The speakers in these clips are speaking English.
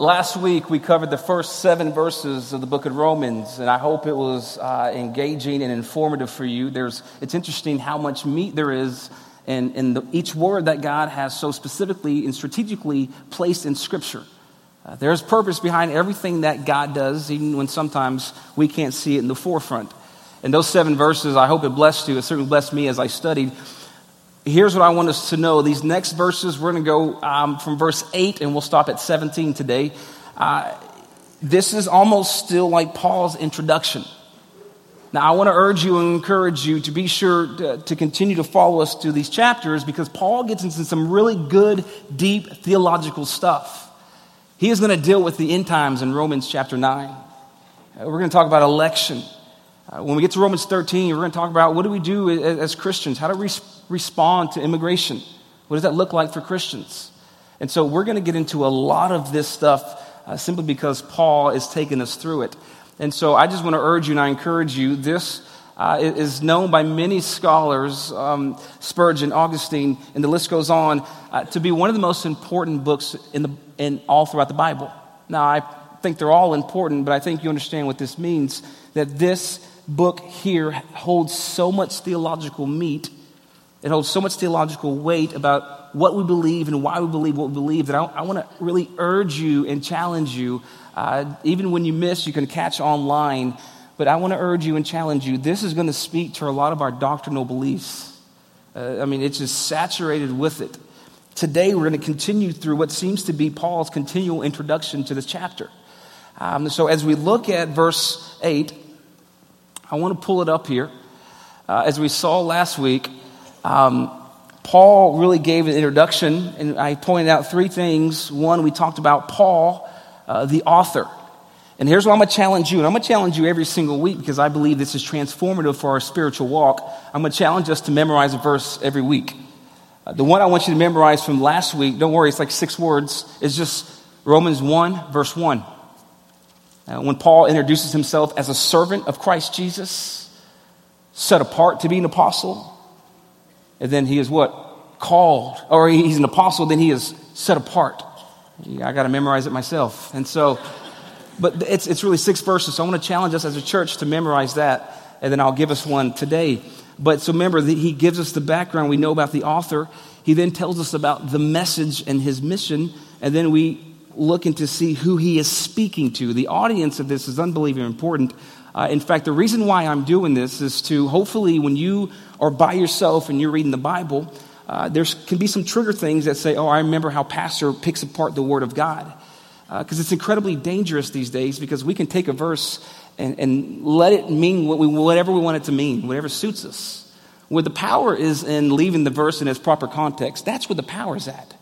Last week, we covered the first seven verses of the book of Romans, and I hope it was uh, engaging and informative for you. There's, it's interesting how much meat there is in, in the, each word that God has so specifically and strategically placed in Scripture. Uh, there's purpose behind everything that God does, even when sometimes we can't see it in the forefront. And those seven verses, I hope it blessed you. It certainly blessed me as I studied here's what I want us to know. These next verses, we're going to go um, from verse 8 and we'll stop at 17 today. Uh, this is almost still like Paul's introduction. Now, I want to urge you and encourage you to be sure to, to, continue to follow us through these chapters because Paul gets into some really good, deep theological stuff. He is going to deal with the end times in Romans chapter 9. Uh, we're going to talk about election. Uh, when we get to Romans 13, we're going to talk about what do we do as, as Christians? How do we respond to immigration? What does that look like for Christians? And so we're going to get into a lot of this stuff uh, simply because Paul is taking us through it. And so I just want to urge you and I encourage you. This uh, is known by many scholars, um, Spurgeon, Augustine, and the list goes on, uh, to be one of the most important books in, the, in all throughout the Bible. Now, I think they're all important, but I think you understand what this means that this book here holds so much theological meat it holds so much theological weight about what we believe and why we believe what we believe that I, I want to really urge you and challenge you. Uh, even when you miss, you can catch online. But I want to urge you and challenge you. This is going to speak to a lot of our doctrinal beliefs. Uh, I mean, it's just saturated with it. Today, we're going to continue through what seems to be Paul's continual introduction to this chapter. Um, so, as we look at verse 8, I want to pull it up here. Uh, as we saw last week, um, Paul really gave an introduction, and I pointed out three things. One, we talked about Paul, uh, the author. And here's what I'm going to challenge you, and I'm going to challenge you every single week because I believe this is transformative for our spiritual walk. I'm going to challenge us to memorize a verse every week. Uh, the one I want you to memorize from last week, don't worry, it's like six words, is just Romans 1, verse 1. Uh, when Paul introduces himself as a servant of Christ Jesus, set apart to be an apostle, and then he is what? Called. Or he's an apostle, then he is set apart. I got to memorize it myself. And so, but it's, it's really six verses. So I want to challenge us as a church to memorize that. And then I'll give us one today. But so remember, he gives us the background. We know about the author. He then tells us about the message and his mission. And then we looking to see who he is speaking to. The audience of this is unbelievably important. Uh, in fact, the reason why I'm doing this is to hopefully, when you are by yourself and you're reading the Bible, uh, there can be some trigger things that say, Oh, I remember how Pastor picks apart the Word of God. Because uh, it's incredibly dangerous these days because we can take a verse and, and let it mean what we, whatever we want it to mean, whatever suits us. Where the power is in leaving the verse in its proper context, that's where the power is at.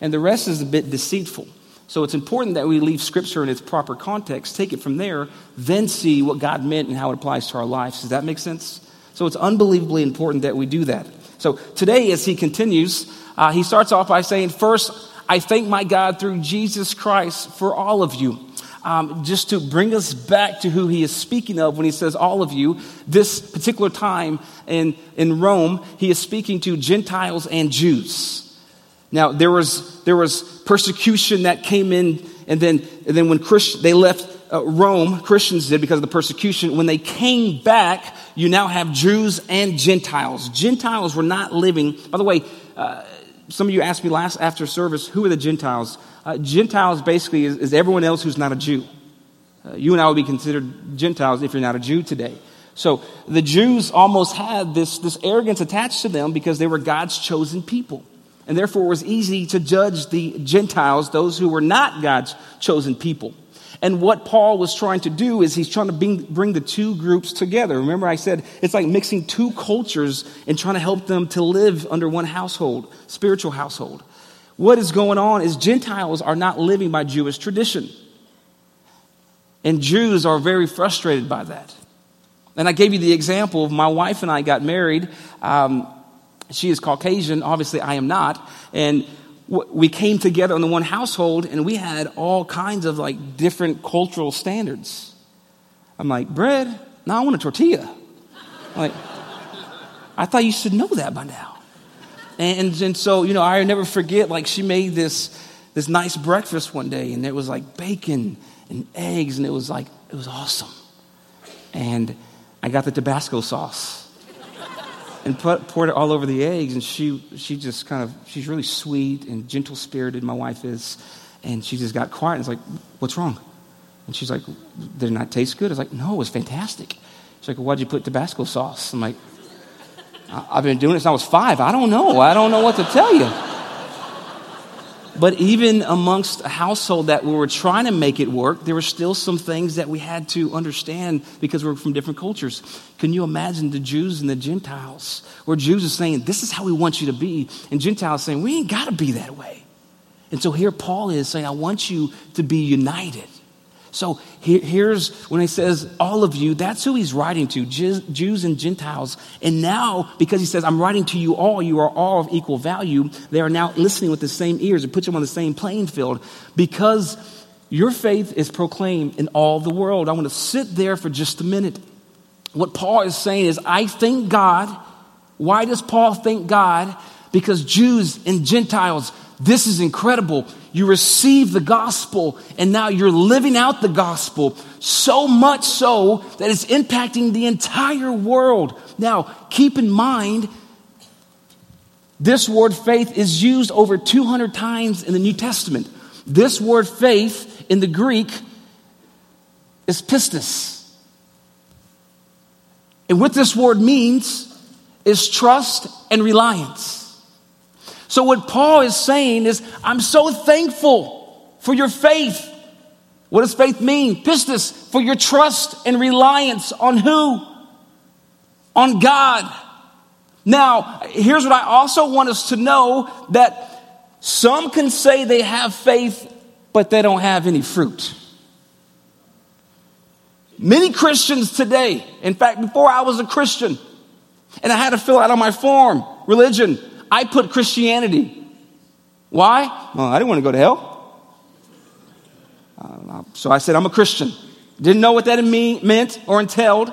And the rest is a bit deceitful. So it's important that we leave Scripture in its proper context, take it from there, then see what God meant and how it applies to our lives. Does that make sense? So it's unbelievably important that we do that. So today, as he continues, uh, he starts off by saying, First, I thank my God through Jesus Christ for all of you. Um, just to bring us back to who he is speaking of when he says all of you, this particular time in, in Rome, he is speaking to Gentiles and Jews. Now, there was, there was persecution that came in, and then, and then when Christ, they left Rome, Christians did because of the persecution. When they came back, you now have Jews and Gentiles. Gentiles were not living, by the way, uh, some of you asked me last after service, who are the Gentiles? Uh, Gentiles basically is, is, everyone else who's not a Jew. Uh, you and I would be considered Gentiles if you're not a Jew today. So the Jews almost had this, this arrogance attached to them because they were God's chosen people. And therefore, it was easy to judge the Gentiles, those who were not God's chosen people. And what Paul was trying to do is he's trying to bring, bring, the two groups together. Remember, I said it's like mixing two cultures and trying to help them to live under one household, spiritual household. What is going on is Gentiles are not living by Jewish tradition. And Jews are very frustrated by that. And I gave you the example of my wife and I got married. Um, she is Caucasian. Obviously, I am not. And we came together in the one household and we had all kinds of like different cultural standards. I'm like, bread? No, I want a tortilla. I'm like, I thought you should know that by now. And, and so, you know, I never forget, like, she made this, this nice breakfast one day, and it was like bacon and eggs, and it was like, it was awesome. And I got the Tabasco sauce and put, poured it all over the eggs. And she, she just kind of, she's really sweet and gentle spirited, my wife is. And she just got quiet and was like, What's wrong? And she's like, Did it not taste good? I was like, No, it was fantastic. She's like, well, Why'd you put Tabasco sauce? I'm like, I've been doing this since I was five. I don't know. I don't know what to tell you. But even amongst a household that we were trying to make it work, there were still some things that we had to understand because we are from different cultures. Can you imagine the Jews and the Gentiles? Where Jews are saying, This is how we want you to be, and Gentiles saying, We ain't got to be that way. And so here Paul is saying, I want you to be united. So here, here's when he says, all of you, that's who he's writing to, Jews and Gentiles. And now, because he says, I'm writing to you all, you are all of equal value, they are now listening with the same ears. It puts them on the same playing field because your faith is proclaimed in all the world. I want to sit there for just a minute. What Paul is saying is, I thank God. Why does Paul thank God? Because Jews and Gentiles, this is incredible. You receive the gospel and now you're living out the gospel so much so that it's impacting the entire world. Now, keep in mind, this word faith is used over 200 times in the New Testament. This word faith in the Greek is pistis. And what this word means is trust and reliance. So, what Paul is saying is, I'm so thankful for your faith. What does faith mean? Pistis, for your trust and reliance on who? On God. Now, here's what I also want us to know that some can say they have faith, but they don't have any fruit. Many Christians today, in fact, before I was a Christian, and I had to fill out on my form religion, I put Christianity. Why? Well, I didn't want to go to hell. Uh, so I said, I'm a Christian. Didn't know what that mean, meant or entailed.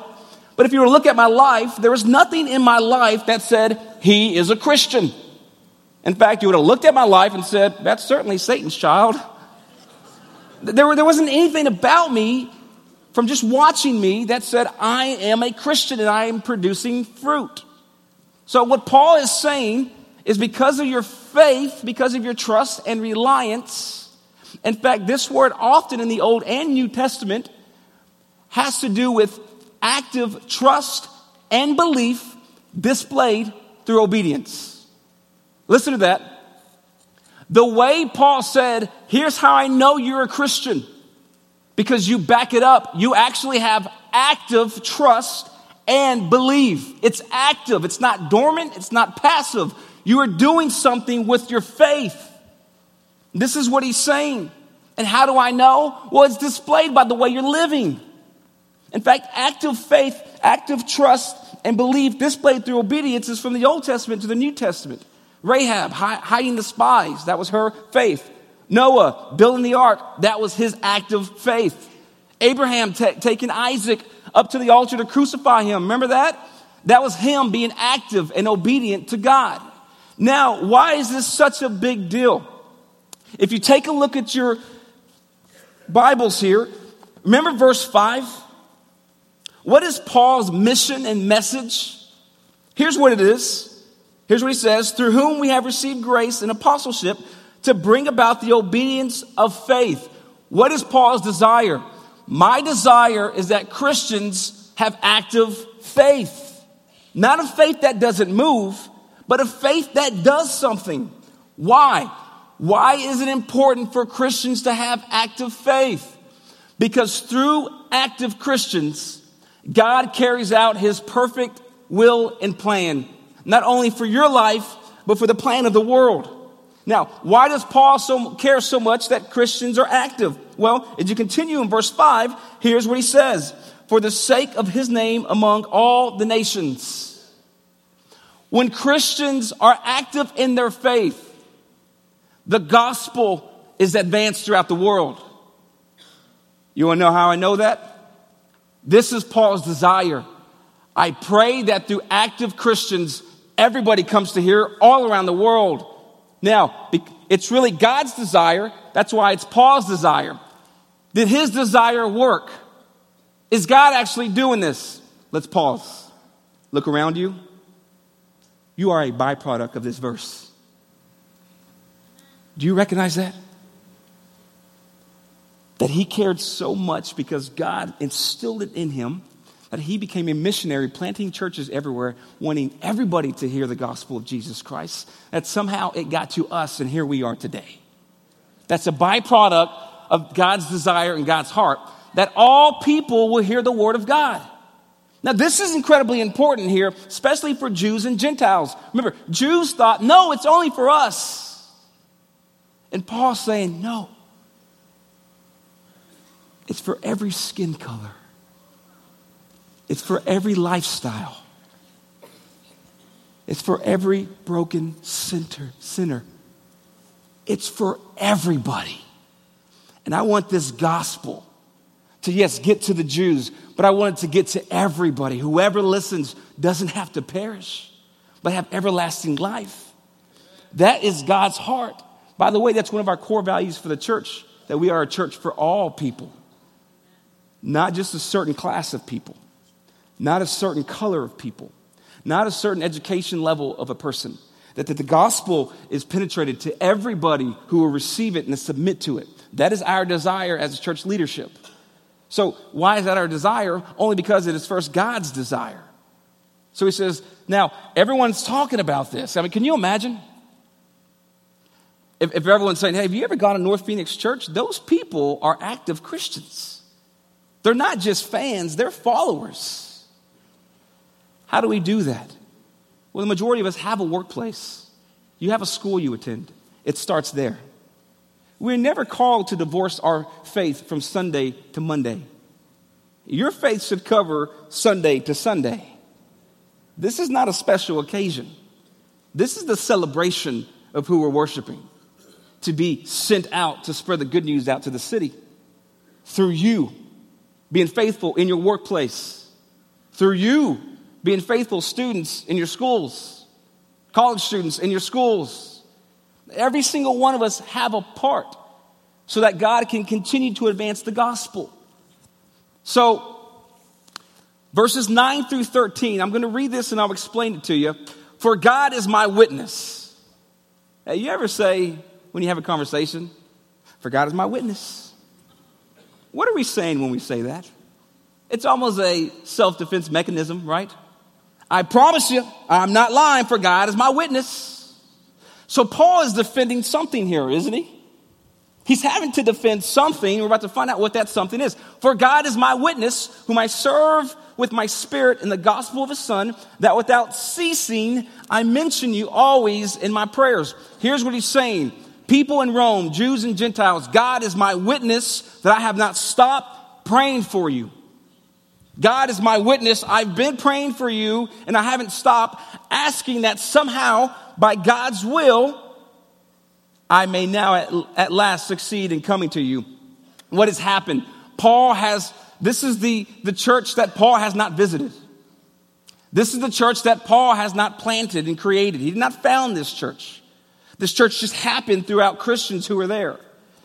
But if you were to look at my life, there was nothing in my life that said, he is a Christian. In fact, you would have looked at my life and said, that's certainly Satan's child. There, there wasn't anything about me from just watching me that said, I am a Christian and I am producing fruit. So, what Paul is saying is because of your faith, because of your trust and reliance. In fact, this word often in the Old and New Testament has to do with active trust and belief displayed through obedience. Listen to that. The way Paul said, here's how I know you're a Christian. Because you back it up. You actually have active trust and believe. It's active. It's not dormant. It's not passive. You are doing something with your faith. This is what he's saying. And how do I know? Well, it's displayed by the way you're living. In fact, active faith, active trust, and belief displayed through obedience is from the Old Testament to the New Testament. Rahab, hiding the spies, that was her faith. Noah, building the ark, that was his active faith. Abraham t- taking Isaac up to the altar to crucify him. Remember that? That was him being active and obedient to God. Now, why is this such a big deal? If you take a look at your Bibles here, remember verse 5? What is Paul's mission and message? Here's what it is. Here's what he says through whom we have received grace and apostleship to bring about the obedience of faith. What is Paul's desire? My desire is that Christians have active faith. Not a faith that doesn't move, but a faith that does something. Why? Why is it important for Christians to have active faith? Because through active Christians, God carries out his perfect will and plan, not only for your life, but for the plan of the world. Now, why does Paul so care so much that Christians are active? Well, as you continue in verse 5, here's what he says For the sake of his name among all the nations. When Christians are active in their faith, the gospel is advanced throughout the world. You want to know how I know that? This is Paul's desire. I pray that through active Christians, everybody comes to hear all around the world. Now, It's really God's desire. That's why it's Paul's desire. Did his desire work? Is God actually doing this? Let's pause. Look around you. You are a byproduct of this verse. Do you recognize that? That he cared so much because God instilled it in him that he became a missionary, planting churches everywhere, wanting everybody to hear the gospel of Jesus Christ. That somehow it got to us, and here we are today. That's a byproduct of God's desire and God's heart that all people will hear the word of God. Now, this is incredibly important here, especially for Jews and Gentiles. Remember, Jews thought, no, it's only for us. And Paul's saying, no, it's for every skin color. It's for every lifestyle. It's for every broken sinner. sinner. It's for everybody. And I want this gospel to, yes, get to the Jews, but I want it to get to everybody. Whoever listens doesn't have to perish, but have everlasting life. That is God's heart. By the way, that's one of our core values for the church that we are a church for all people, not just a certain class of people not a certain color of people, not a certain education level of a person. That, that the gospel is penetrated to everybody who will receive it and submit to it. That is our desire as a church leadership. So, why is that our desire? Only because it is first God's desire. So he says, now everyone's talking about this. I mean, can you imagine? If, if everyone's saying, hey, have you ever gone to North Phoenix Church? Those people are active Christians. They're not just fans, they're followers. How do we do that? Well, the majority of us have a workplace. You have a school you attend. It starts there. We're never called to divorce our faith from Sunday to Monday. Your faith should cover Sunday to Sunday. This is not a special occasion. This is the celebration of who we're worshiping. To be sent out to spread the good news out to the city. Through you being faithful in your workplace. Through you being faithful students in your schools, college students in your schools. Every single one of us have a part so that God can continue to advance the gospel. So, verses 9 through 13, I'm going to read this and I'll explain it to you. For God is my witness. Hey, you ever say when you have a conversation, for God is my witness? What are we saying when we say that? It's almost a self defense mechanism, right? I promise you, I'm not lying, for God is my witness. So Paul is defending something here, isn't he? He's having to defend something. We're about to find out what that something is. For God is my witness, whom I serve with my spirit in the gospel of his son, that without ceasing I mention you always in my prayers. Here's what he's saying. People in Rome, Jews and Gentiles, God is my witness that I have not stopped praying for you. God is my witness. I've been praying for you and I haven't stopped asking that somehow by God's will, I may now at, at last succeed in coming to you. What has happened? Paul has, this is the, the church that Paul has not visited. This is the church that Paul has not planted and created. He did not found this church. This church just happened throughout Christians who were there.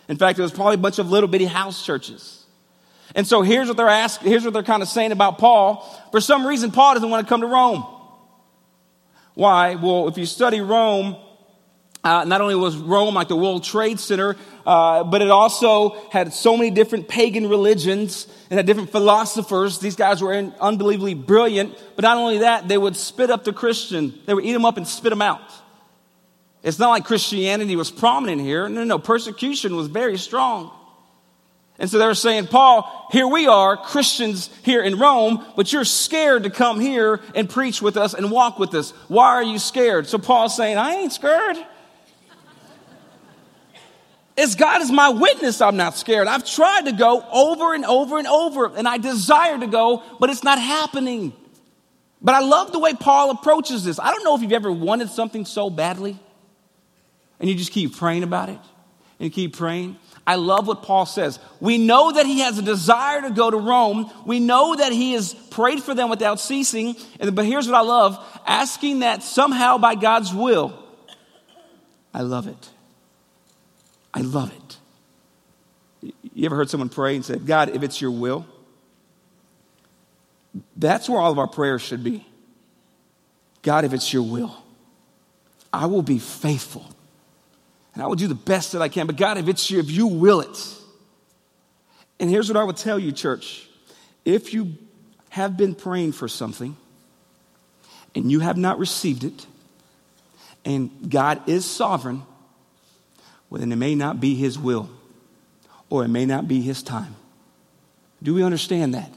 In fact, it was probably a bunch of little bitty house churches. And so here's what they're asking, here's what they're kind of saying about Paul. For some reason, Paul doesn't want to come to Rome. Why? Well, if you study Rome, uh, not only was Rome like the World Trade Center, uh, but it also had so many different pagan religions and had different philosophers. These guys were unbelievably brilliant. But not only that, they would spit up the Christian. They would eat them up and spit them out. It's not like Christianity was prominent here. No, no, persecution was very strong. And so they were saying, Paul, here we are, Christians here in Rome, but you're scared to come here and preach with us and walk with us. Why are you scared? So Paul's saying, I ain't scared. As God is my witness, I'm not scared. I've tried to go over and over and over, and I desire to go, but it's not happening. But I love the way Paul approaches this. I don't know if you've ever wanted something so badly, and you just keep praying about it, and you keep praying. I love what Paul says. We know that he has a desire to go to Rome. We know that he has prayed for them without ceasing. But here's what I love asking that somehow by God's will. I love it. I love it. You ever heard someone pray and say, God, if it's your will? That's where all of our prayers should be. God, if it's your will, I will be faithful. And I will do the best that I can. But God, if it's your, if you will it. And here's what I would tell you, church. If you have been praying for something and you have not received it, and God is sovereign, well, then it may not be His will or it may not be His time. Do we understand that?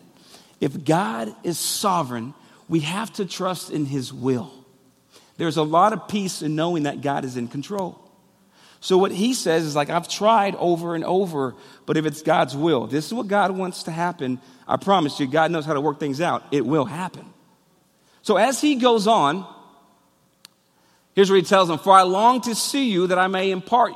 If God is sovereign, we have to trust in His will. There's a lot of peace in knowing that God is in control. So, what he says is like, I've tried over and over, but if it's God's will, this is what God wants to happen, I promise you, God knows how to work things out. It will happen. So, as he goes on, here's what he tells them For I long to see you that I may impart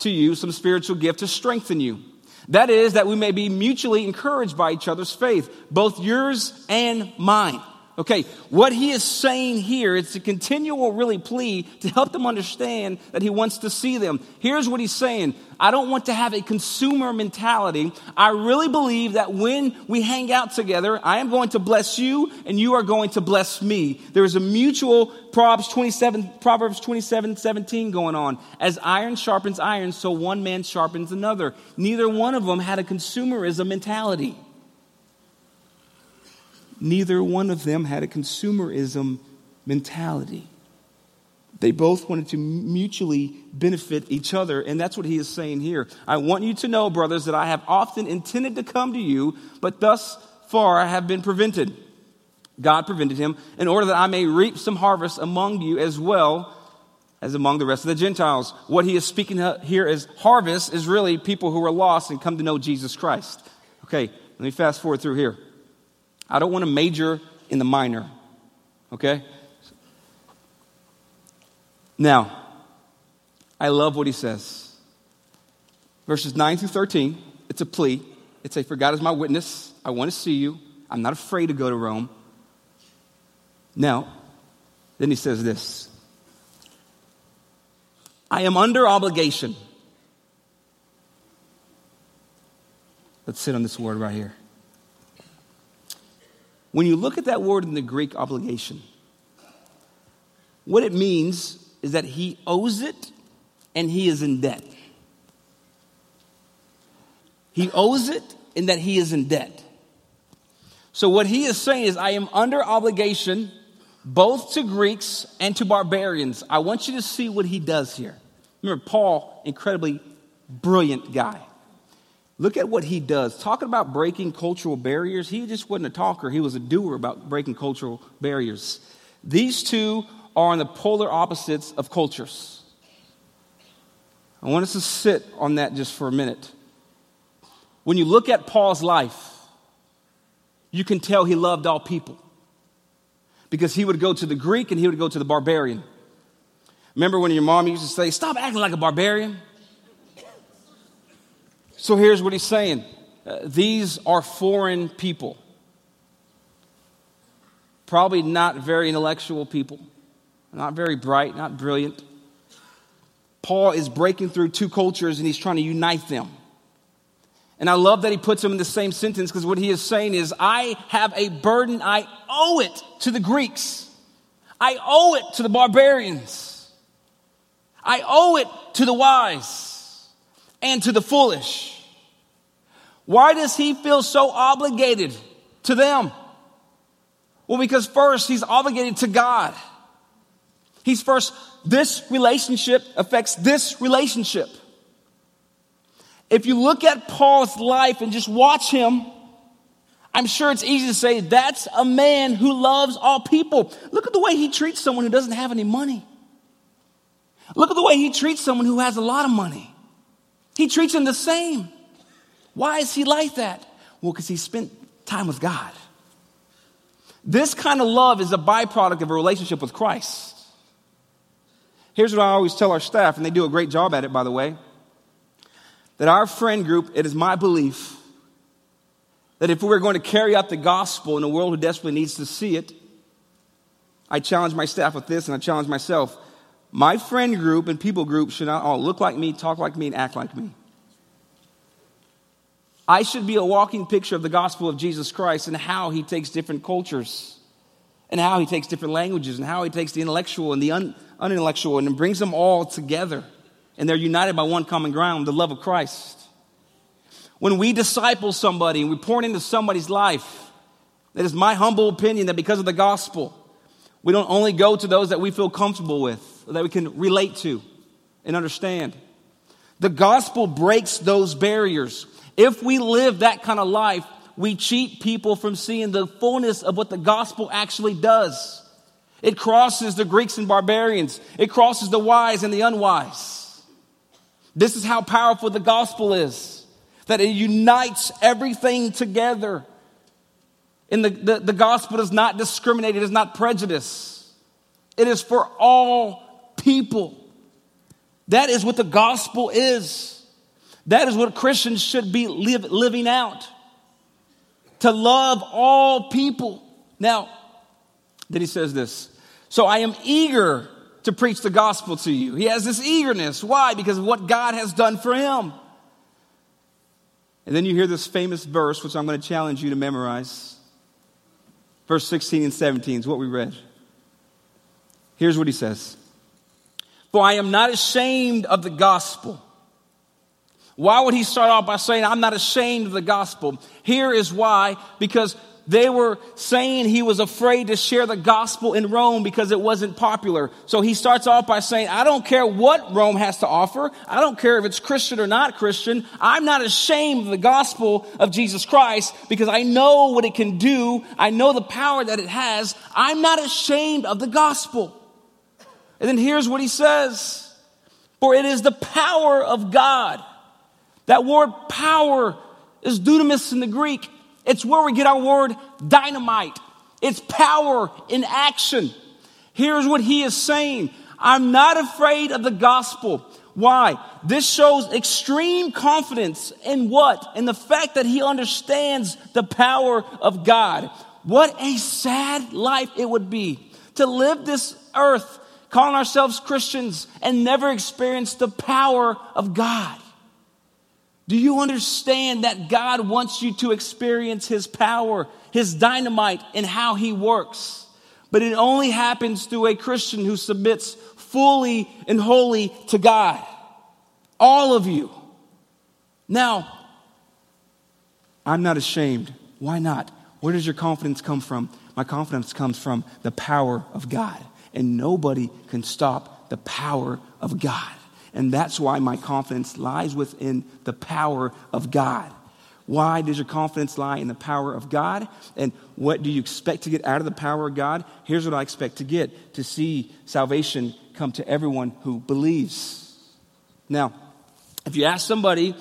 to you some spiritual gift to strengthen you. That is, that we may be mutually encouraged by each other's faith, both yours and mine. Okay, what he is saying here, it's a continual really plea to help them understand that he wants to see them. Here's what he's saying. I don't want to have a consumer mentality. I really believe that when we hang out together, I am going to bless you and you are going to bless me. There is a mutual Proverbs 27, Proverbs 27, 17 going on. As iron sharpens iron, so one man sharpens another. Neither one of them had a consumerism mentality neither one of them had a consumerism mentality. They both wanted to mutually benefit each other, and that's what he is saying here. I want you to know, brothers, that I have often intended to come to you, but thus far I have been prevented. God prevented him in order that I may reap some harvest among you as well as among the rest of the Gentiles. What he is speaking here as harvest is really people who are lost and come to know Jesus Christ. Okay, let me fast forward through here. I don't want to major in the minor. Okay? Now, I love what he says. Verses 9 through 13, it's a plea. It's a, For God is my witness. I want to see you. I'm not afraid to go to Rome. Now, then he says this I am under obligation. Let's sit on this word right here. When you look at that word in the Greek obligation, what it means is that he owes it and he is in debt. He owes it and that he is in debt. So, what he is saying is, I am under obligation both to Greeks and to barbarians. I want you to see what he does here. Remember, Paul, incredibly brilliant guy. Look at what he does. Talking about breaking cultural barriers, he just wasn't a talker, he was a doer about breaking cultural barriers. These two are on the polar opposites of cultures. I want us to sit on that just for a minute. When you look at Paul's life, you can tell he loved all people because he would go to the Greek and he would go to the barbarian. Remember when your mom used to say, Stop acting like a barbarian? So here's what he's saying uh, these are foreign people, probably not very intellectual people, not very bright, not brilliant. Paul is breaking through two cultures and he's trying to unite them. And I love that he puts them in the same sentence because what he is saying is, I have a burden. I owe it to the Greeks. I owe it to the barbarians. I owe it to the wise and to the foolish. Why does he feel so obligated to them? Well, because first, he's obligated to God. He's first, this relationship affects this relationship. If you look at Paul's life and just watch him, I'm sure it's easy to say that's a man who loves all people. Look at the way he treats someone who doesn't have any money. Look at the way he treats someone who has a lot of money. He treats them the same. Why is he like that? Well, because he spent time with God. This kind of love is a byproduct of a relationship with Christ. Here's what I always tell our staff, and they do a great job at it, by the way. That our friend group, it is my belief that if we are going to carry out the gospel in a world who desperately needs to see it, I challenge my staff with this and I challenge myself. My friend group and people group should not all look like me, talk like me, and act like me. I should be a walking picture of the gospel of Jesus Christ and how he takes different cultures and how he takes different languages and how he takes the intellectual and the un- unintellectual and brings them all together. And they're united by one common ground the love of Christ. When we disciple somebody and we pour into somebody's life, it is my humble opinion that because of the gospel, we don't only go to those that we feel comfortable with, that we can relate to and understand. The gospel breaks those barriers. If we live that kind of life, we cheat people from seeing the fullness of what the gospel actually does. It crosses the Greeks and barbarians, it crosses the wise and the unwise. This is how powerful the gospel is that it unites everything together. And the, the, the gospel does not discriminate, it is not prejudice, it is for all people. That is what the gospel is. That is what Christians should be live, living out to love all people. Now, then he says this So I am eager to preach the gospel to you. He has this eagerness. Why? Because of what God has done for him. And then you hear this famous verse, which I'm going to challenge you to memorize. Verse 16 and 17 is what we read. Here's what he says For I am not ashamed of the gospel why would he start off by saying, I'm not ashamed of the gospel? Here is why, because they were saying he was afraid to share the gospel in Rome because it wasn't popular. So he starts off by saying, I don't care what Rome has to offer. I don't care if it's Christian or not Christian. I'm not ashamed of the gospel of Jesus Christ because I know what it can do. I know the power that it has. I'm not ashamed of the gospel. And then here's what he says. For it is the power of God that word power is dunamis in the Greek. It's where we get our word dynamite. It's power in action. Here's what he is saying. I'm not afraid of the gospel. Why? This shows extreme confidence in what? In the fact that he understands the power of God. What a sad life it would be to live this earth calling ourselves Christians and never experience the power of God. Do you understand that God wants you to experience His power, His dynamite, and how He works? But it only happens through a Christian who submits fully and wholly to God. All of you. Now, I'm not ashamed. Why not? Where does your confidence come from? My confidence comes from the power of God. And nobody can stop the power of God. And that's why my confidence lies within the power of God. Why does your confidence lie in the power of God? And what do you expect to get out of the power of God? Here's what I expect to get to see salvation come to everyone who believes. Now, if you ask somebody,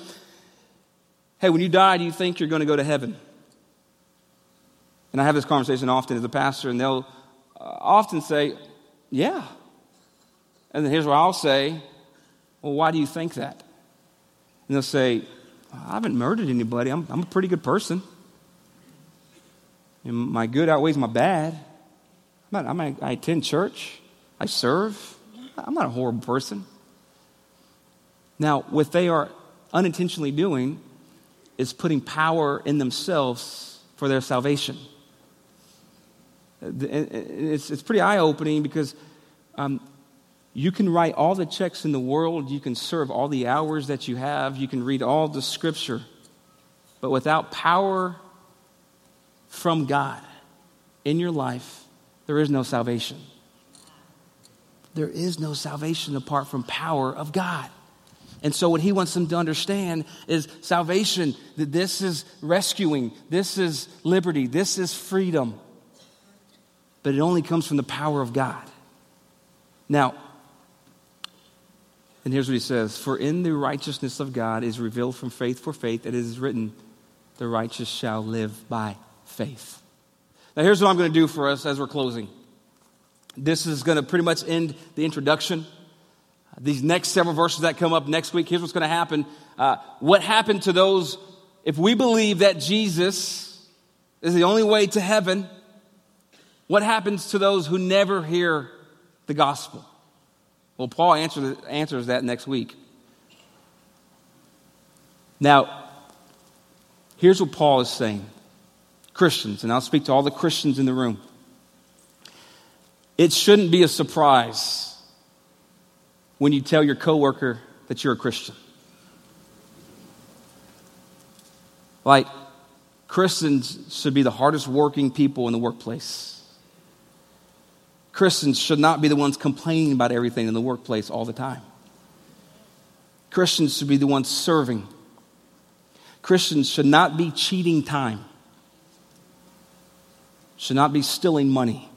hey, when you die, do you think you're going to go to heaven? And I have this conversation often as a pastor, and they'll uh, often say, yeah. And then here's what I'll say well, why do you think that? And they'll say, I haven't murdered anybody. I'm, I'm a pretty good person. And my good outweighs my bad. I'm not, I'm attend church. I serve. I'm not a horrible person. Now, what they are unintentionally doing is putting power in themselves for their salvation. It's, it's pretty eye opening because um, you can write all the checks in the world, you can serve all the hours that you have, you can read all the scripture, but without power from God in your life, there is no salvation. There is no salvation apart from power of God. And so, what he wants them to understand is salvation, that this is rescuing, this is liberty, this is freedom. But it only comes from the power of God. Now, and here's what he says For in the righteousness of God is revealed from faith for faith, it is written, the righteous shall live by faith. Now, here's what I'm going to do for us as we're closing. This is going to pretty much end the introduction. These next several verses that come up next week, here's what's going to happen. Uh, what happened to those, if we believe that Jesus is the only way to heaven, what happens to those who never hear the gospel? Well, Paul answers, answers that next week. Now, here's what Paul is saying Christians, and I'll speak to all the Christians in the room. It shouldn't be a surprise when you tell your coworker that you're a Christian. Like, Christians should be the hardest working people in the workplace. Christians should not be the ones complaining about everything in the workplace all the time. Christians should be the ones serving. Christians should not be cheating time, should not be stealing money.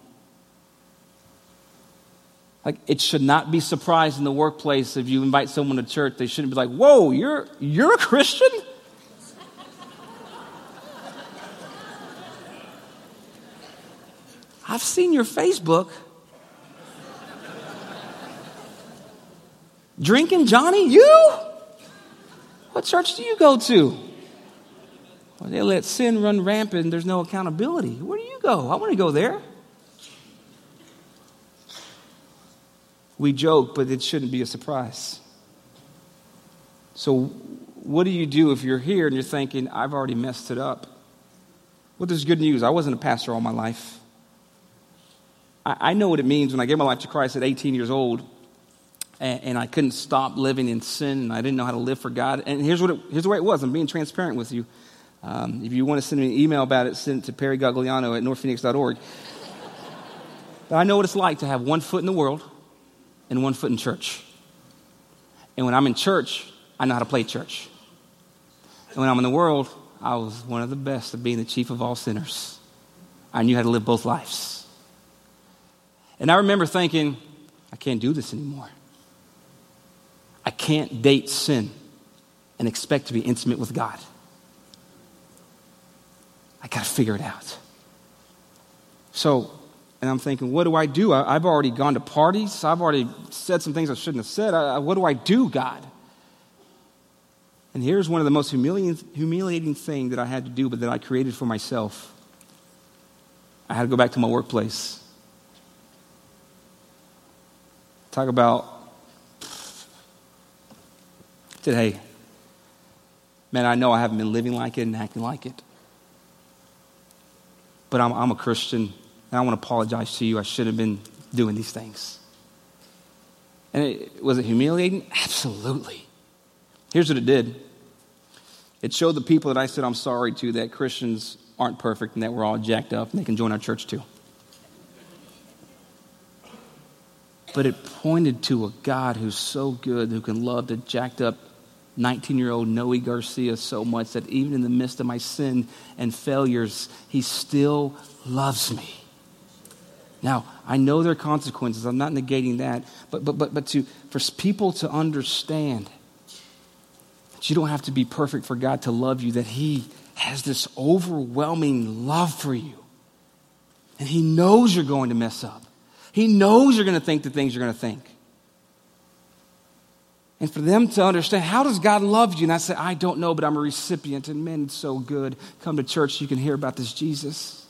Like it should not be surprised in the workplace if you invite someone to church, they shouldn't be like, "Whoa, you're you're a Christian?" I've seen your Facebook. Drinking, Johnny? You? What church do you go to? Well, they let sin run rampant and there's no accountability. Where do you go? I want to go there. We joke, but it shouldn't be a surprise. So, what do you do if you're here and you're thinking, I've already messed it up? Well, there's good news. I wasn't a pastor all my life. I, I know what it means when I gave my life to Christ at 18 years old and, and, I couldn't stop living in sin and I didn't know how to live for God. And here's, what it, here's the way it was I'm being transparent with you. Um, if you want to send me an email about it, send it to Perry Gagliano at northphoenix.org. but I know what it's like to have one foot in the world and one foot in church. And when I'm in church, I know how to play church. And when I'm in the world, I was one of the best at being the chief of all sinners. I knew how to live both lives. And I remember thinking, I can't do this anymore. I can't date sin and expect to be intimate with God. I got to figure it out. So, and I'm thinking, what do I do? I, have already gone to parties. I've already said some things I shouldn't have said. I, what do I do, God? And here's one of the most humiliating, humiliating things that I had to do, but that I created for myself. I had to go back to my workplace. Talk about, said, hey, man, I know I haven't been living like it and acting like it. But I'm, I'm a Christian and I want to apologize to you. I should have been doing these things. And it, was it humiliating? Absolutely. Here's what it did it showed the people that I said I'm sorry to that Christians aren't perfect and that we're all jacked up and they can join our church too. But it pointed to a God who's so good, who can love the jacked up 19 year old Noe Garcia so much that even in the midst of my sin and failures, he still loves me. Now, I know there are consequences. I'm not negating that. But, but, but, but to, for people to understand that you don't have to be perfect for God to love you, that He has this overwhelming love for you. And He knows you're going to mess up, He knows you're going to think the things you're going to think. And for them to understand, how does God love you? And I say, I don't know, but I'm a recipient. And men, so good. Come to church, you can hear about this Jesus.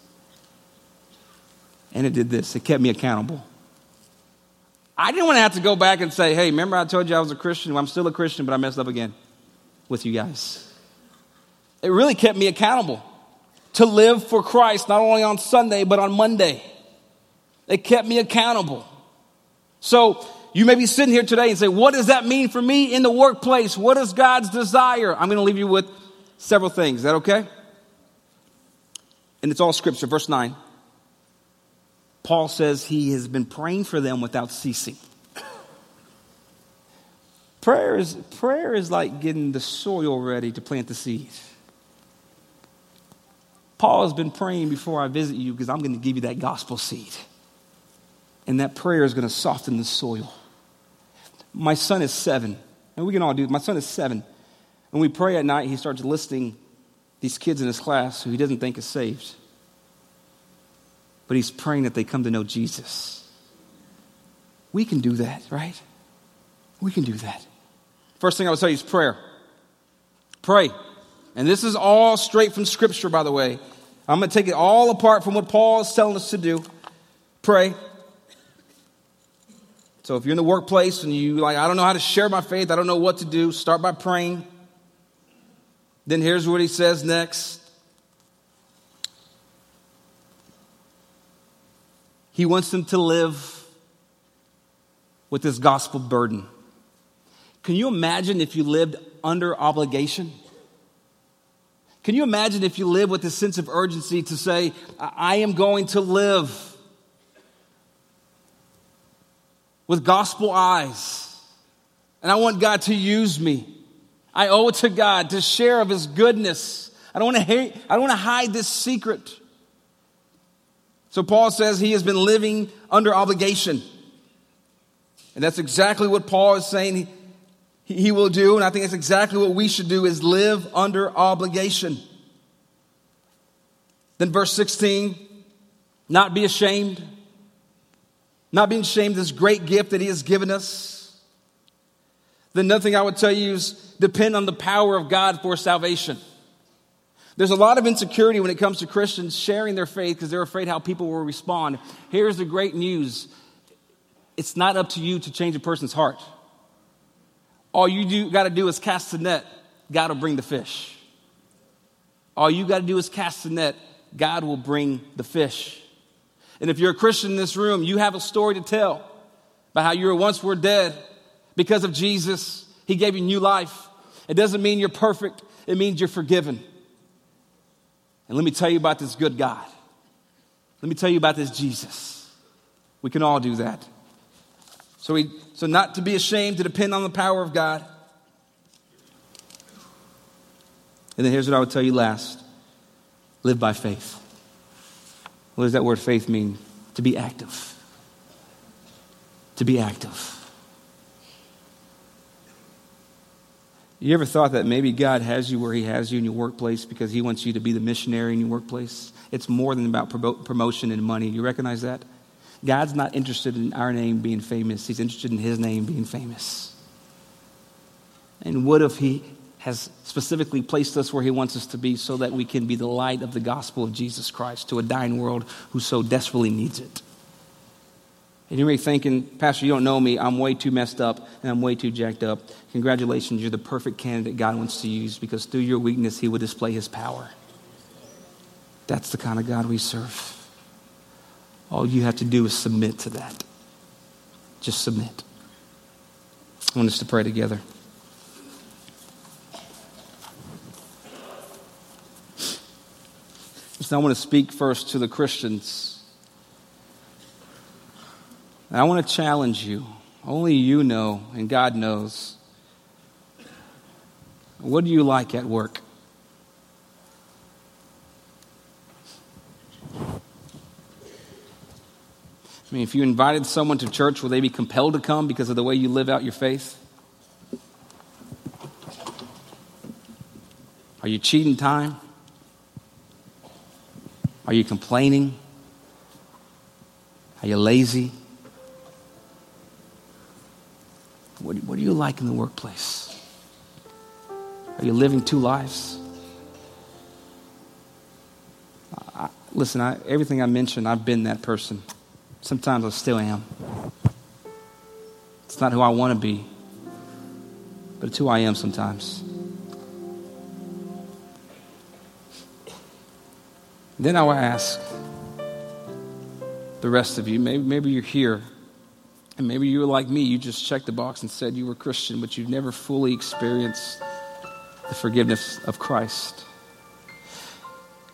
And it did this it kept me accountable. I didn't want to have to go back and say, hey, remember I told you I was a Christian? Well, I'm still a Christian, but I messed up again with you guys. It really kept me accountable to live for Christ, not only on Sunday, but on Monday. It kept me accountable. So you may be sitting here today and say, what does that mean for me in the workplace? What is God's desire? I'm going to leave you with several things. Is that okay? And it's all scripture. Verse 9. Paul says he has been praying for them without ceasing. Prayer is, prayer is like getting the soil ready to plant the seed. Paul has been praying before I visit you because I'm going to give you that gospel seed. And that prayer is going to soften the soil. My son is seven, and we can all do. My son is seven. and we pray at night, he starts listing these kids in his class who he doesn't think is saved but he's praying that they come to know Jesus. We can do that, right? We can do that. First thing I would say is prayer. Pray. And this is all straight from Scripture, by the way. I'm going to take it all apart from what Paul is telling us to do. Pray. So if you're in the workplace and you like, I don't know how to share my faith, I don't know what to do, start by praying. Then here's what he says next. He wants them to live with this gospel burden. Can you imagine if you lived under obligation? Can you imagine if you live with a sense of urgency to say, I am going to live with gospel eyes. And I want God to use me. I owe it to God to share of His goodness. I don't want to hate, I don't want to hide this secret. So Paul says he has been living under obligation. And that's exactly what Paul is saying he, he will do. And I think that's exactly what we should do is live under obligation. Then verse 16, not be ashamed not being ashamed of this great gift that He has given us, then nothing I would tell you is depend on the power of God for salvation. There's a lot of insecurity when it comes to Christians sharing their faith because they're afraid how people will respond. Here's the great news it's not up to you to change a person's heart. All you got to do is cast the net, God will bring the fish. All you got to do is cast the net, God will bring the fish. And if you're a Christian in this room, you have a story to tell about how you were once were dead because of Jesus. He gave you new life. It doesn't mean you're perfect, it means you're forgiven. And let me tell you about this good God. Let me tell you about this Jesus. We can all do that. So, we, so not to be ashamed, to depend on the power of God. And then here's what I would tell you last live by faith. What does that word faith mean? To be active. To be active. You ever thought that maybe God has you where He has you in your workplace because He wants you to be the missionary in your workplace? It's more than about promotion and money. You recognize that? God's not interested in our name being famous, He's interested in His name being famous. And what if He has specifically placed us where He wants us to be so that we can be the light of the gospel of Jesus Christ to a dying world who so desperately needs it. And you may be thinking, Pastor, you don't know me. I'm way too messed up and I'm way too jacked up. Congratulations, you're the perfect candidate God wants to use because through your weakness, He will display His power. That's the kind of God we serve. All you have to do is submit to that. Just submit. I want us to pray together. So I want to speak first to the Christians. I want to challenge you. Only you know, and God knows. What do you like at work? I mean, if you invited someone to church, will they be compelled to come because of the way you live out your faith? Are you cheating time? Are you complaining? Are you lazy? What, what do you like in the workplace? Are you living two lives? I, listen, I, everything I mentioned, I've been that person. Sometimes I still am. It's not who I want to be, but it's who I am sometimes. Then I will ask the rest of you, maybe, maybe you're here, and maybe you were like me, you just checked the box and said you were Christian, but you've never fully experienced the forgiveness of Christ.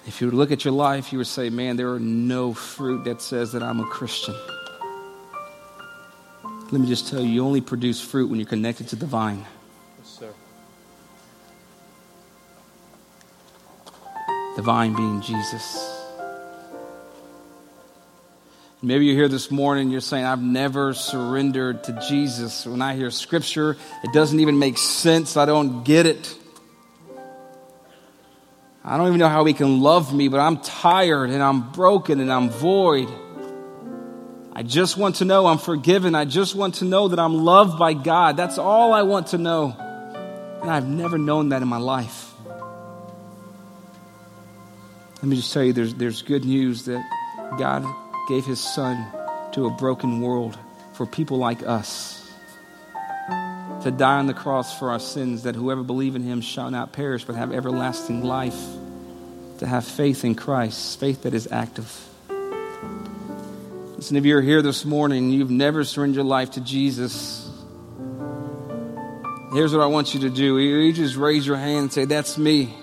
If you look at your life, you would say, Man, there are no fruit that says that I'm a Christian. Let me just tell you, you only produce fruit when you're connected to the vine. Vine being Jesus. Maybe you're here this morning, you're saying, I've never surrendered to Jesus. When I hear scripture, it doesn't even make sense. I don't get it. I don't even know how he can love me, but I'm tired and I'm broken and I'm void. I just want to know I'm forgiven. I just want to know that I'm loved by God. That's all I want to know. And I've never known that in my life. Let me just tell you there's, there's good news that God gave his son to a broken world for people like us to die on the cross for our sins, that whoever believe in him shall not perish but have everlasting life, to have faith in Christ, faith that is active. Listen, if you're here this morning you've never surrendered your life to Jesus, here's what I want you to do. You just raise your hand and say, That's me,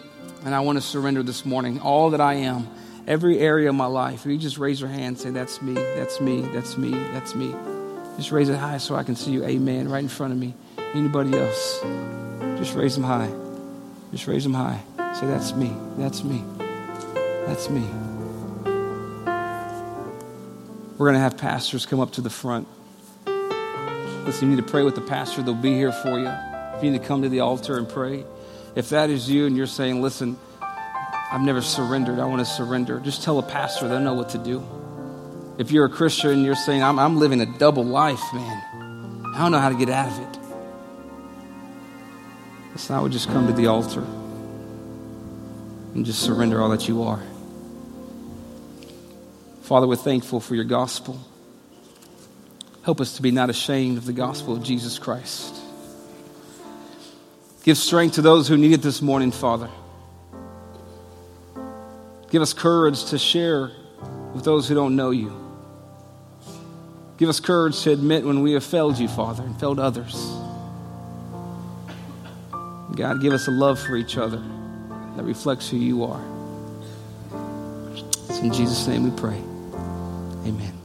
and I want to surrender this morning, all that I am, every area of my life. If You just raise your hand and say, That's me, that's me, that's me, that's me. Just raise it high so I can see you. Amen. Right in front of me. Anybody else? Just raise them high. Just raise them high. Say, That's me. That's me. That's me. We're going to have pastors come up to the front. Listen, you need to pray with the pastor, they'll be here for you. If you need to come to the altar and pray, if that is you and you're saying, Listen, I've never surrendered, I want to surrender, just tell a pastor, they'll know what to do. If you're a Christian and you're saying, I'm, I'm living a double life, man, I don't know how to get out of it. Listen, I would just come to the altar and just surrender all that you are. Father, we're thankful for your gospel. Help us to be not ashamed of the gospel of Jesus Christ. Give strength to those who need it this morning, Father. Give us courage to share with those who don't know you. Give us courage to admit when we have failed you, Father, and failed others. God, give us a love for each other that reflects who you are. It's in Jesus' name we pray. Amen.